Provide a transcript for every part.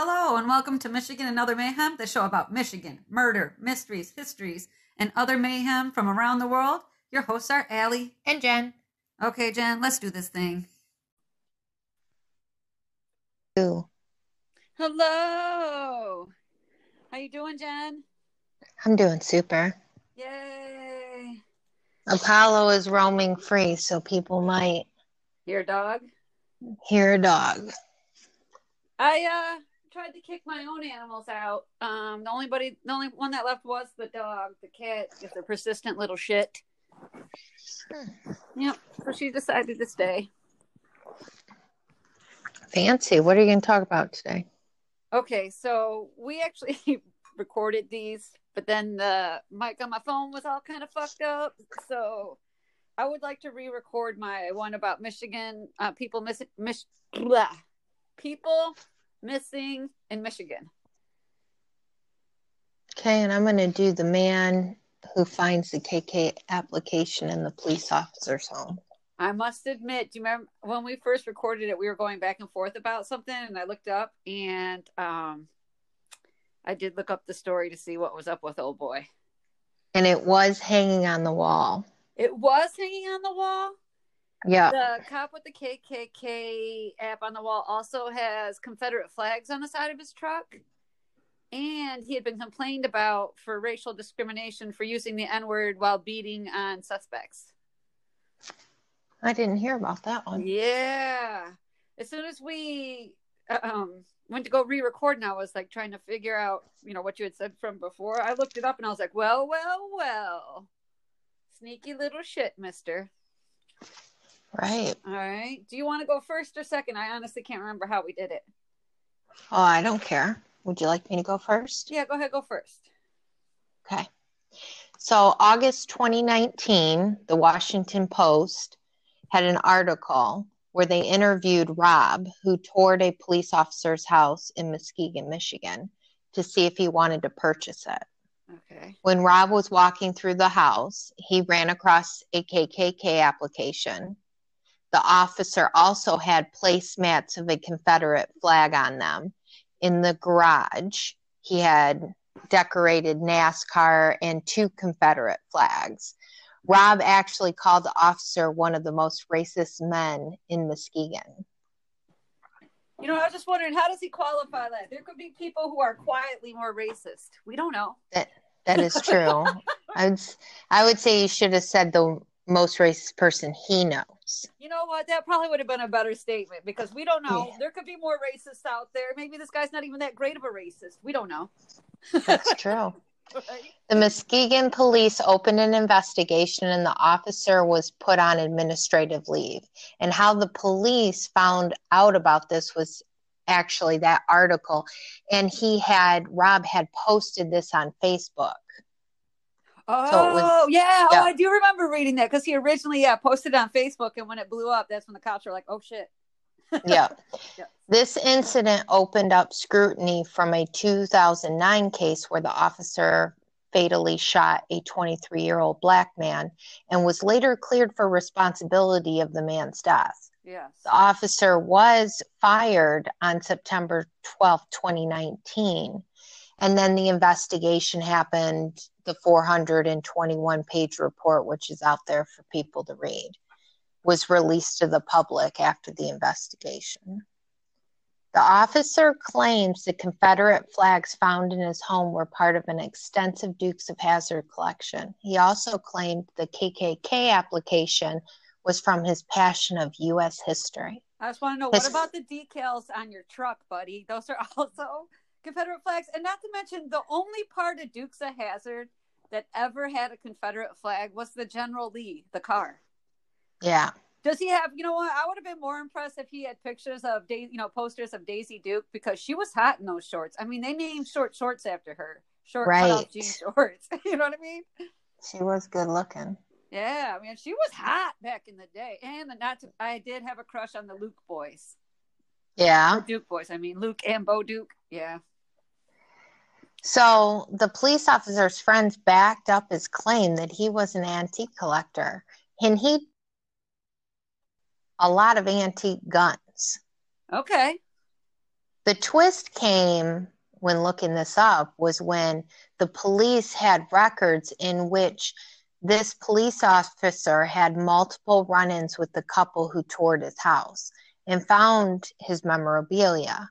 Hello, and welcome to Michigan and Other Mayhem, the show about Michigan, murder, mysteries, histories, and other mayhem from around the world. Your hosts are Allie. And Jen. Okay, Jen, let's do this thing. Ooh, Hello. How you doing, Jen? I'm doing super. Yay. Apollo is roaming free, so people might hear a dog. hear a dog. I uh tried to kick my own animals out. Um, the only buddy, the only one that left was the dog. The cat is a persistent little shit. Yep. So she decided to stay. Fancy. What are you going to talk about today? Okay, so we actually recorded these, but then the mic on my phone was all kind of fucked up. So I would like to re-record my one about Michigan uh, people blah, people missing in Michigan. Okay, and I'm going to do the man who finds the KK application in the police officer's home. I must admit, do you remember when we first recorded it? We were going back and forth about something, and I looked up and um, I did look up the story to see what was up with old boy. And it was hanging on the wall. It was hanging on the wall. Yeah. The cop with the KKK app on the wall also has Confederate flags on the side of his truck. And he had been complained about for racial discrimination for using the N word while beating on suspects. I didn't hear about that one. Yeah. As soon as we um, went to go re record, and I was like trying to figure out, you know, what you had said from before, I looked it up and I was like, well, well, well. Sneaky little shit, mister. Right. All right. Do you want to go first or second? I honestly can't remember how we did it. Oh, I don't care. Would you like me to go first? Yeah, go ahead, go first. Okay. So, August 2019, the Washington Post had an article where they interviewed Rob, who toured a police officer's house in Muskegon, Michigan, to see if he wanted to purchase it. Okay. When Rob was walking through the house, he ran across a KKK application. The officer also had placemats of a Confederate flag on them. In the garage, he had decorated NASCAR and two Confederate flags. Rob actually called the officer one of the most racist men in Muskegon. You know, I was just wondering, how does he qualify that? There could be people who are quietly more racist. We don't know. That that is true. I would I would say you should have said the most racist person he knows. You know what? That probably would have been a better statement because we don't know. Yeah. There could be more racists out there. Maybe this guy's not even that great of a racist. We don't know. That's true. Right? The Muskegon police opened an investigation and the officer was put on administrative leave. And how the police found out about this was actually that article. And he had, Rob had posted this on Facebook. Oh, So was- yeah. yeah. Oh, I do remember reading that because he originally, yeah, posted on Facebook. And when it blew up, that's when the cops were like, oh, shit. Yeah. Yeah. This incident opened up scrutiny from a 2009 case where the officer fatally shot a 23 year old black man and was later cleared for responsibility of the man's death. Yes. The officer was fired on September 12, 2019. And then the investigation happened, the 421 page report, which is out there for people to read, was released to the public after the investigation. The officer claims the Confederate flags found in his home were part of an extensive Dukes of Hazzard collection. He also claimed the KKK application was from his passion of U.S. history. I just want to know His- what about the decals on your truck, buddy? Those are also Confederate flags. And not to mention, the only part of Dukes of Hazzard that ever had a Confederate flag was the General Lee, the car. Yeah. Does he have, you know what? I would have been more impressed if he had pictures of, da- you know, posters of Daisy Duke because she was hot in those shorts. I mean, they named short shorts after her. Short Right. jean shorts. you know what I mean? She was good looking. Yeah, I mean, she was hot back in the day. And the, not to, I did have a crush on the Luke boys. Yeah. Or Duke boys. I mean, Luke and Bo Duke. Yeah. So the police officer's friends backed up his claim that he was an antique collector and he a lot of antique guns. Okay. The twist came when looking this up was when the police had records in which this police officer had multiple run ins with the couple who toured his house and found his memorabilia.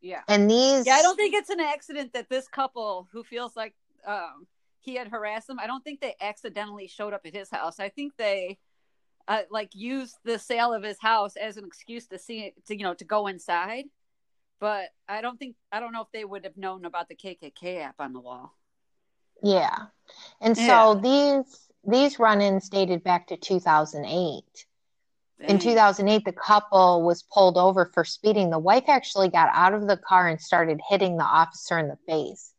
Yeah. And these. Yeah, I don't think it's an accident that this couple who feels like um, he had harassed them, I don't think they accidentally showed up at his house. I think they. Uh, like used the sale of his house as an excuse to see to you know to go inside but i don't think i don't know if they would have known about the kkk app on the wall Yeah. And so Yeah. these these run-ins dated back to 2008. In 2008 the couple was pulled over for speeding. The wife actually got out of the car and started hitting the officer in the face.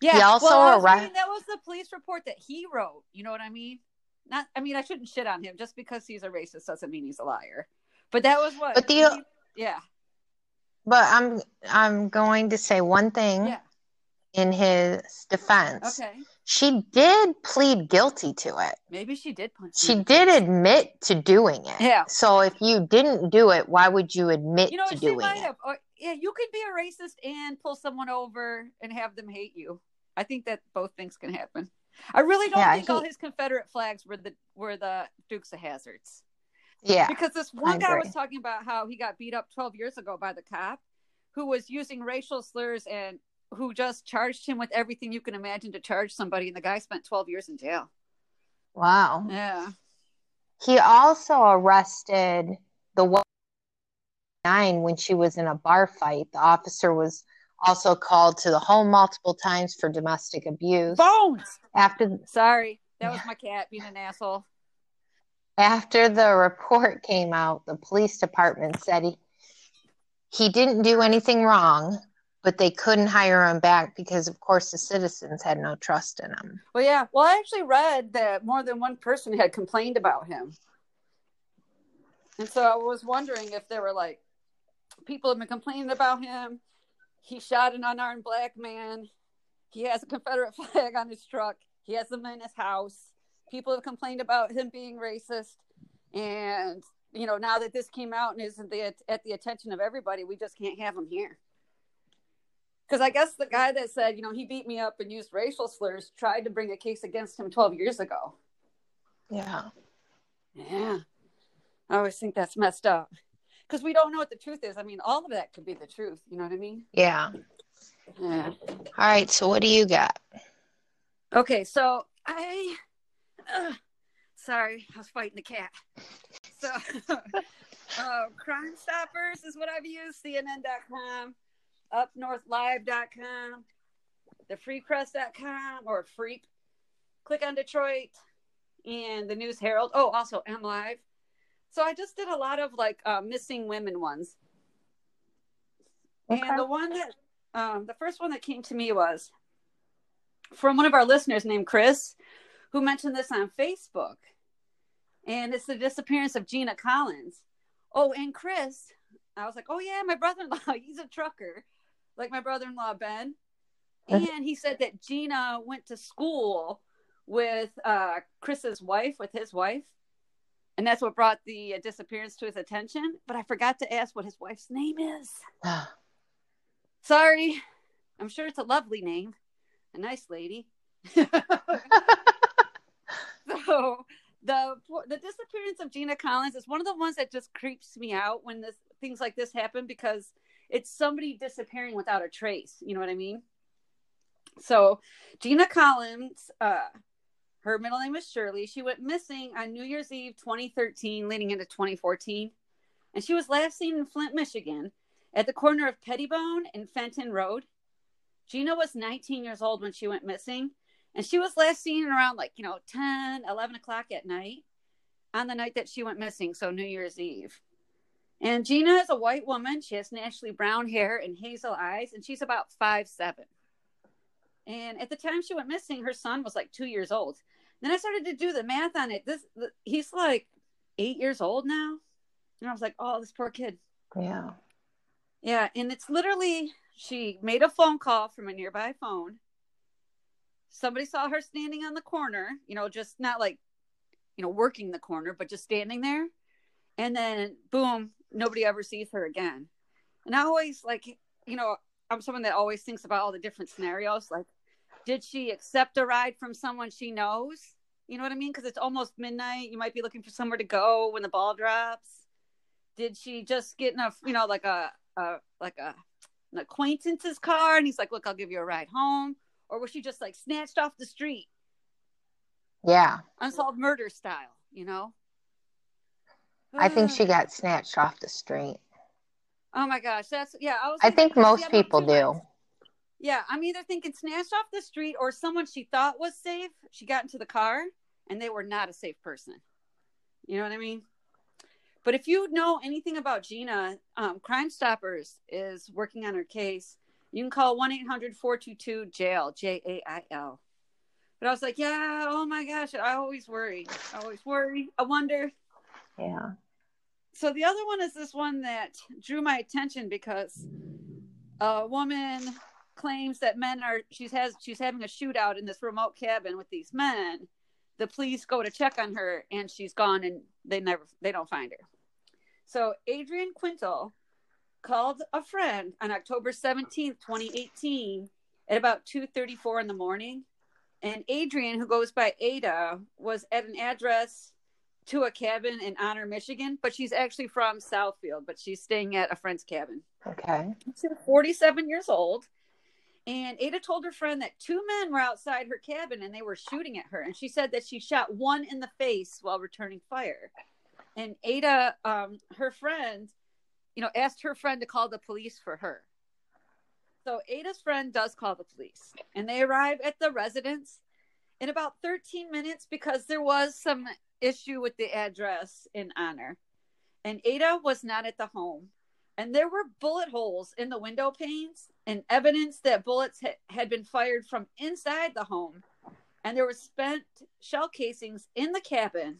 Yeah. He also well, I was arre- reading that was the police report that he wrote. You know what I mean? Not. I mean, I shouldn't shit on him just because he's a racist doesn't mean he's a liar. But that was what. But the- he- yeah. But I'm I'm going to say one thing Yeah. in his defense. Okay. She did plead guilty to it. Maybe she did punch. She did admit to doing it. Yeah. So if you didn't do it, why would you admit You know, to she doing it? have. Or, yeah, you could be a racist and pull someone over and have them hate you. I think that both things can happen. I really don't Yeah, think all his Confederate flags were the were the Dukes of Hazzards. Yeah. Because this one I guy agree. was talking about how he got beat up 12 years ago by the cop who was using racial slurs and who just charged him with everything you can imagine to charge somebody. And the guy spent 12 years in jail. Wow. Yeah. He also arrested the woman nine when she was in a bar fight. The officer was also called to the home multiple times for domestic abuse. Bones. After Sorry. That was my cat being an asshole. after the report came out, the police department said he he didn't do anything wrong, but they couldn't hire him back because of course the citizens had no trust in him. Well, yeah. Well, I actually read that more than one person had complained about him. And so I was wondering if there were like people have been complaining about him. He shot an unarmed black man. He has a Confederate flag on his truck. He has them in his house. People have complained about him being racist. And, you know, now that this came out and is at the, at the attention of everybody, we just can't have him here. Because I guess the guy that said, you know, he beat me up and used racial slurs tried to bring a case against him 12 years ago. Yeah. Yeah. I always think that's messed up. Because we don't know what the truth is. I mean, all of that could be the truth. You know what I mean? Yeah. Yeah. All right, so what do you got? Okay, so I. Uh, sorry, I was fighting the cat. So, uh, Crime Stoppers is what I've used, CNN.com, UpNorthLive.com, TheFreePress.com, or Freep. Click on Detroit and the News Herald. Oh, also M Live. So I just did a lot of like uh, missing women ones. Okay. And the one that, um, the first one that came to me was from one of our listeners named Chris, who mentioned this on Facebook. And it's the disappearance of Gina Collins. Oh, and Chris, I was like, oh, yeah, my brother in law, he's a trucker, like my brother in law, Ben. And he said that Gina went to school with uh, Chris's wife, with his wife. And that's what brought the uh, disappearance to his attention. But I forgot to ask what his wife's name is. Sorry. I'm sure it's a lovely name. A nice lady. so the the disappearance of Gina Collins is one of the ones that just creeps me out when this things like this happen because it's somebody disappearing without a trace. You know what I mean? So Gina Collins, uh, her middle name is Shirley. She went missing on New Year's Eve 2013, leading into 2014. And she was last seen in Flint, Michigan, at the corner of Pettibone and Fenton Road. Gina was 19 years old when she went missing. And she was last seen around like, you know, 10, 11 o'clock at night on the night that she went missing. So New Year's Eve. And Gina is a white woman. She has naturally brown hair and hazel eyes, and she's about five seven. And at the time she went missing, her son was like two years old. Then I started to do the math on it. This he's like eight years old now, and I was like, oh, this poor kid. yeah. Yeah, and it's literally she made a phone call from a nearby phone. Somebody saw her standing on the corner, you know, just not like, you know, working the corner, but just standing there. And then boom, nobody ever sees her again. And I always like, you know, I'm someone that always thinks about all the different scenarios. Like, did she accept a ride from someone she knows? You know what I mean? Because it's almost midnight. You might be looking for somewhere to go when the ball drops. Did she just get in a, you know, like a, a like a an acquaintance's car, and he's like, "Look, I'll give you a ride home," or was she just like snatched off the street? Yeah, unsolved murder style. You know. I think she got snatched off the street. Oh my gosh, that's yeah. I was. I think most people do. Yeah, I'm either thinking snatched off the street or someone she thought was safe. She got into the car and they were not a safe person. You know what I mean? But if you know anything about Gina, um, Crime Stoppers is working on her case. You can call 1 800 422 jail, J A I L. But I was like, yeah, oh my gosh, I always worry. I always worry. I wonder. Yeah. So the other one is this one that drew my attention because a woman claims that men are she's has she's having a shootout in this remote cabin with these men. The police go to check on her and she's gone and they never they don't find her. So adrienne quintal called a friend on october 17th 2018 at about 2.34 in the morning. And adrienne who goes by ada was at an address to a cabin in honor michigan but she's actually from southfield but she's staying at a friend's cabin okay she's 47 years old and Ada told her friend that two men were outside her cabin and they were shooting at her. And she said that she shot one in the face while returning fire. And Ada, um, her friend, you know, asked her friend to call the police for her. So Ada's friend does call the police and they arrive at the residence in about 13 minutes because there was some issue with the address in honor. And Ada was not at the home. And there were bullet holes in the window panes and evidence that bullets ha- had been fired from inside the home. And there were spent shell casings in the cabin.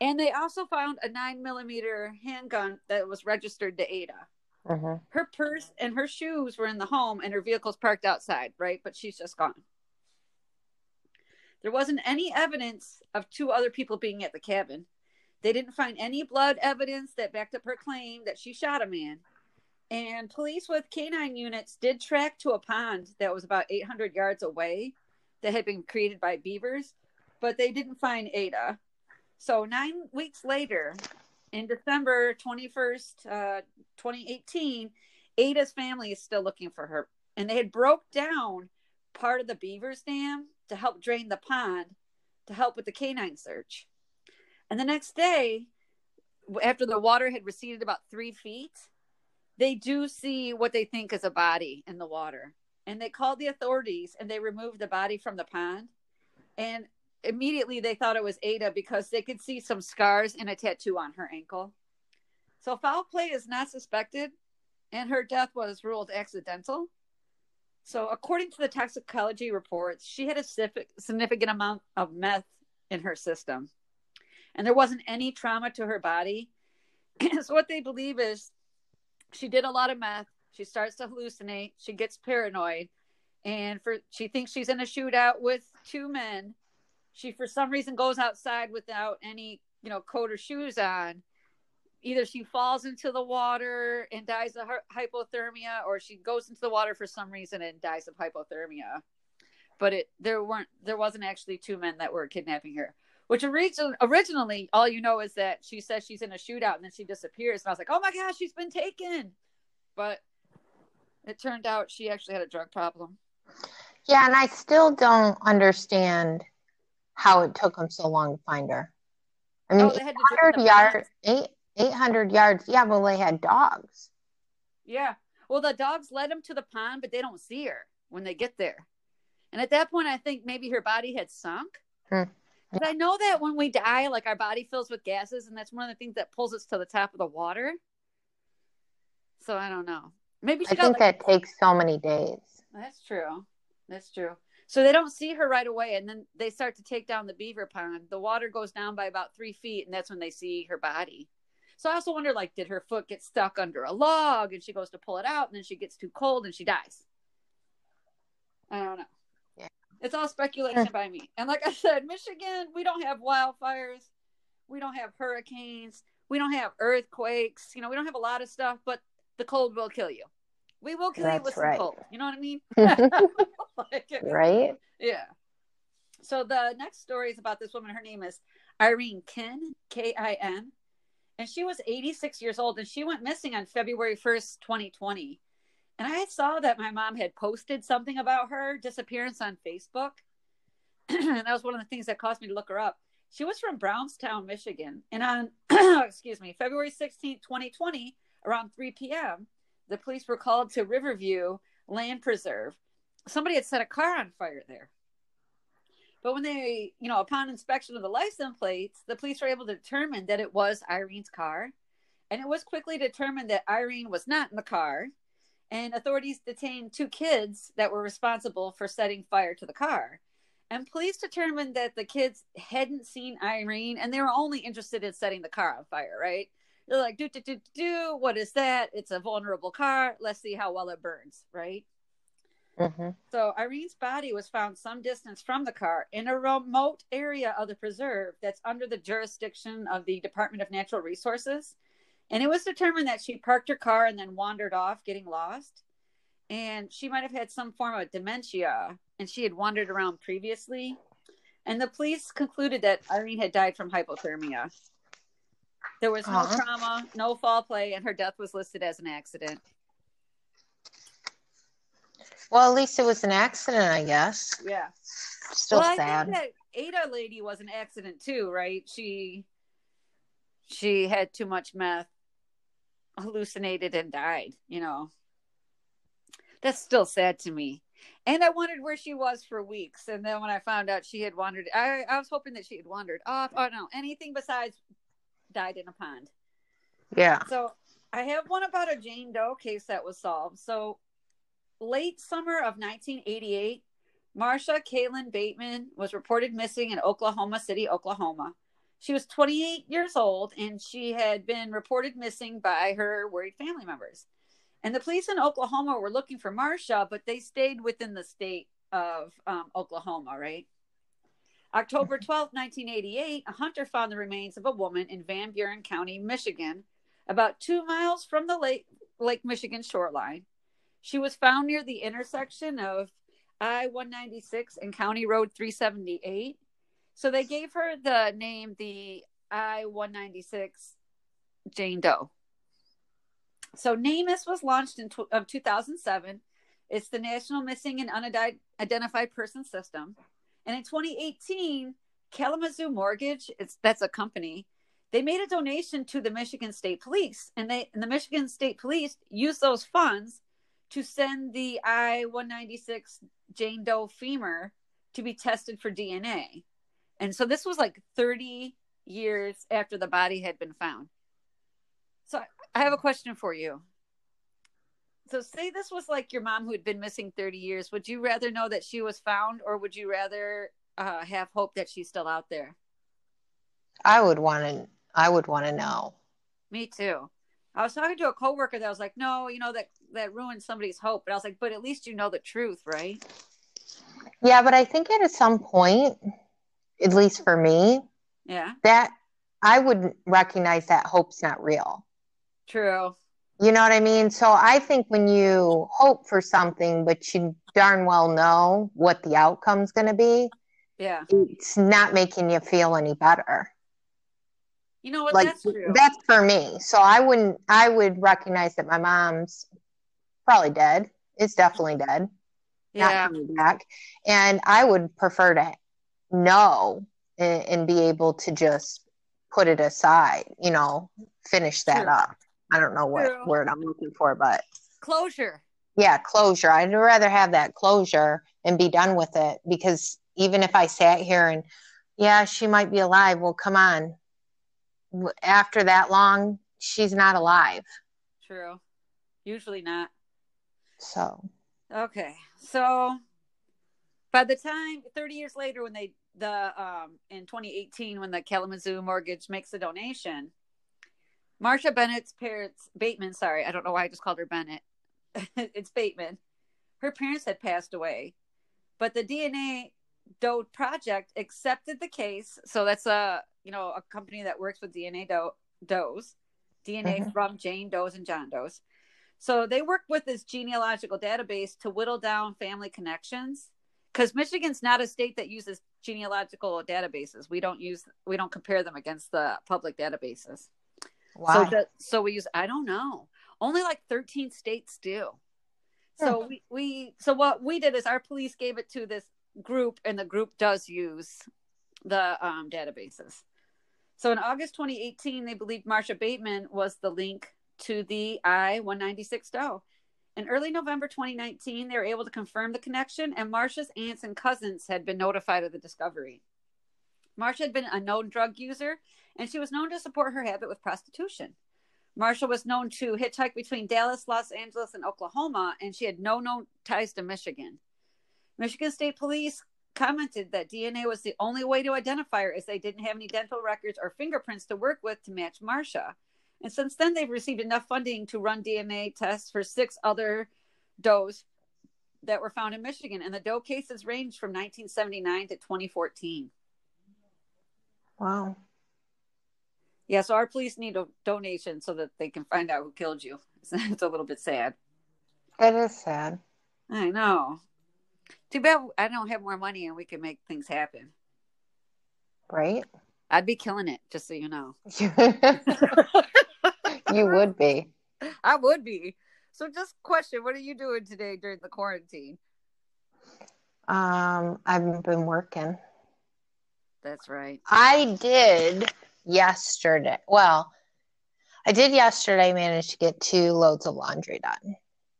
And they also found a nine millimeter handgun that was registered to ada. Mm-hmm. her purse and her shoes were in the home and her vehicle's parked outside right? But she's just gone there wasn't any evidence of two other people being at the cabin they didn't find any blood evidence that backed up her claim that she shot a man. And police with canine units did track to a pond that was about 800 yards away that had been created by beavers, but they didn't find Ada. So, nine weeks later, in December 21st, uh, 2018, Ada's family is still looking for her. And they had broke down part of the beavers dam to help drain the pond to help with the canine search. And the next day, after the water had receded about three feet, they do see what they think is a body in the water. And they called the authorities and they removed the body from the pond. And immediately they thought it was Ada because they could see some scars and a tattoo on her ankle. So foul play is not suspected and her death was ruled accidental. So, according to the toxicology reports, she had a significant amount of meth in her system and there wasn't any trauma to her body. so what they believe is she did a lot of meth. She starts to hallucinate. She gets paranoid, and for she thinks she's in a shootout with two men. She for some reason goes outside without any you know coat or shoes on. Either she falls into the water and dies of hypothermia, or she goes into the water for some reason and dies of hypothermia. But it there weren't there wasn't actually two men that were kidnapping her. Which originally, originally, all you know is that she says she's in a shootout and then she disappears. And I was like, oh my gosh, she's been taken. But it turned out she actually had a drug problem. Yeah, and I still don't understand how it took them so long to find her. I mean, oh, 800 yards, eight, 800 yards. Yeah, well, they had dogs. Yeah. Well, the dogs led them to the pond, but they don't see her when they get there. And at that point, I think maybe her body had sunk. Hmm. Because I know that when we die, like our body fills with gases, and that's one of the things that pulls us to the top of the water. So I don't know. Maybe I think like, that takes so many days. That's true. That's true. So they don't see her right away, and then they start to take down the beaver pond. The water goes down by about three feet, and that's when they see her body. So I also wonder, like, did her foot get stuck under a log, and she goes to pull it out, and then she gets too cold and she dies? I don't know. Yeah. It's all speculation by me. And like I said, Michigan, we don't have wildfires, we don't have hurricanes, we don't have earthquakes. You know, we don't have a lot of stuff, but the cold will kill you. We will kill you with right. some cold. You know what I mean? Like, right? yeah. So the next story is about this woman. Her name is Irene Kin, K I N. And she was 86 years old and she went missing on February 1st, 2020. And I saw that my mom had posted something about her disappearance on Facebook. and that was one of the things that caused me to look her up. She was from Brownstown, Michigan. And on, excuse me, February 16th, 2020, around 3 p.m., the police were called to Riverview Land Preserve. Somebody had set a car on fire there. But when they, you know, upon inspection of the license plates, the police were able to determine that it was Irene's car. And it was quickly determined that Irene was not in the car. And authorities detained two kids that were responsible for setting fire to the car. And police determined that the kids hadn't seen Irene and they were only interested in setting the car on fire, right? They're like, do, do, do, do, what is that? It's a vulnerable car. Let's see how well it burns, right? Hmm So Irene's body was found some distance from the car in a remote area of the preserve that's under the jurisdiction of the Department of Natural Resources. And it was determined that she parked her car and then wandered off, getting lost. And she might have had some form of dementia and she had wandered around previously. And the police concluded that Irene had died from hypothermia. There was no Aw. trauma, no foul play, and her death was listed as an accident. Well, at least it was an accident, I guess. Yeah. Still well, I sad. think that Ada lady was an accident too, right? She she had too much meth, hallucinated and died, you know. That's still sad to me. And I wondered where she was for weeks. And then when I found out she had wandered, I, I was hoping that she had wandered off. Oh, no, anything besides died in a pond. yeah. So I have one about a Jane Doe case that was solved. So late summer of 1988, Marsha Caitlin Bateman was reported missing in Oklahoma City, Oklahoma. She was 28 years old and she had been reported missing by her worried family members. And the police in Oklahoma were looking for Marsha, but they stayed within the state of um, Oklahoma, right? October 12, 1988, a hunter found the remains of a woman in Van Buren County, Michigan, about two miles from the Lake, Lake Michigan shoreline. She was found near the intersection of I 196 and County Road 378. So they gave her the name, the I 196 Jane Doe. So NamUs was launched in of 2007. It's the National Missing and Unidentified Person System. And in 2018, Kalamazoo Mortgage, it's that's a company, they made a donation to the Michigan State Police, and they and the Michigan State Police used those funds to send the I-196 Jane Doe femur to be tested for DNA. And so this was like 30 years after the body had been found. So I have a question for you. So say this was like your mom who had been missing 30 years. Would you rather know that she was found or would you rather uh, have hope that she's still out there? I would want to. I would want to know. Me too. I was talking to a coworker that was like, "No, you know that that ruins somebody's hope." But I was like, "But at least you know the truth, right?" Yeah, but I think at some point, at least for me, Yeah, that I would recognize that hope's not real. true. You know what I mean? So I think when you hope for something, but you darn well know what the outcome's going to be, Yeah, it's not making you feel any better. you know what? Like that's true. that's for me. So I wouldn't. I would recognize that my mom's probably dead. It's definitely dead. Not yeah, coming back, and I would prefer to know and, and be able to just put it aside. You know, finish that True. up. I don't know what True. word I'm looking for, but closure. yeah, closure. I'd rather have that closure and be done with it because even if I sat here and, yeah, she might be alive. Well, come on. After that long, she's not alive. True. Usually not. So, Okay, so by the time 30 years later, when they the um in 2018 when the Kalamazoo Mortgage makes a donation, Marsha Bennett's parents Bateman, sorry, I don't know why I just called her Bennett. it's Bateman. Her parents had passed away, but the DNA Doe project accepted the case. So that's a you know a company that works with DNA Doe Does DNA Mhm. from Jane Doe's and John Doe's. So they worked with this genealogical database to whittle down family connections because Michigan's not a state that uses genealogical databases. We don't use we don't compare them against the public databases. Why? So that, so we use I don't know. Only like 13 states do. So we, we so what we did is our police gave it to this group and the group does use the um, databases. So in August 2018, they believed Marsha Bateman was the link to the I 196 doe. In early November 2019, they were able to confirm the connection, and Marsha's aunts and cousins had been notified of the discovery. Marsha had been a known drug user, and she was known to support her habit with prostitution. Marsha was known to hitchhike between Dallas, Los Angeles, and Oklahoma, and she had no known ties to Michigan. Michigan State Police commented that DNA was the only way to identify her as they didn't have any dental records or fingerprints to work with to match Marsha. And since then, they've received enough funding to run DNA tests for six other does that were found in Michigan. And the doe cases range from 1979 to 2014. wow. Yeah, so our police need a donation so that they can find out who killed you. It's a little bit sad. It is sad. I know. Too bad I don't have more money and we can make things happen. Right? I'd be killing it, just so you know. you would be. I would be. So, just question: What are you doing today during the quarantine? Um, I've been working. That's right. I did yesterday. Well, I did yesterday manage to get two loads of laundry done.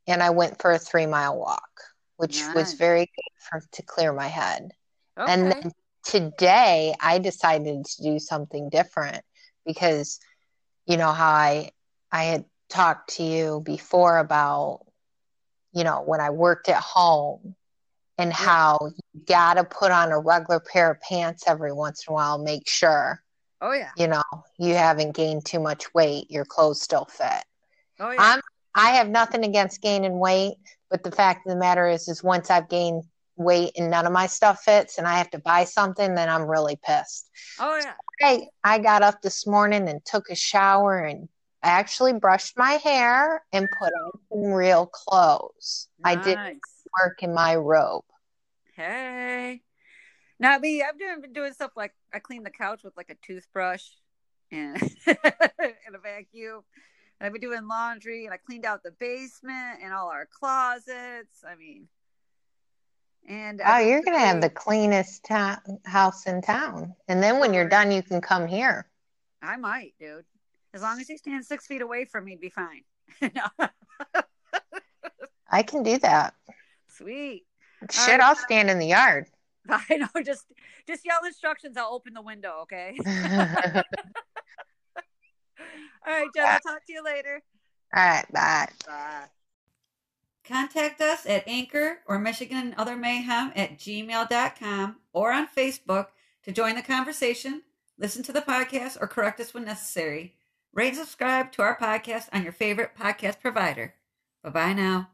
And I went for a three mile walk, which was very good for to clear my head. Okay. And then today I decided to do something different because you know how I I had talked to you before about you know when I worked at home and how you got to put on a regular pair of pants every once in a while make sure oh yeah. you know you haven't gained too much weight your clothes still fit Oh yeah. I'm I have nothing against gaining weight, but the fact of the matter is is once I've gained weight and none of my stuff fits and I have to buy something, then I'm really pissed. oh yeah. Hey, I got up this morning and took a shower and actually brushed my hair and put on some real clothes. I did Nice. work in my robe. Hey. Now me, I've been doing stuff like I cleaned the couch with like a toothbrush and and a vacuum. And I've been doing laundry and I cleaned out the basement and all our closets. I mean, and Oh, you're gonna have the cleanest ta- house in town. And then when you're done, you can come here. I might, dude. As long as you stand six feet away from me, be fine. I can do that. Sweet. Shit, right. I'll stand in the yard. I know. Just just yell instructions. I'll open the window. Okay. All right, Jen. I'll talk to you later. All right, bye. Bye. Contact us at Anchor or Michigan and Other Mayhem at gmail.com or on Facebook to join the conversation, listen to the podcast, or correct us when necessary. Rate and subscribe to our podcast on your favorite podcast provider. Bye bye now.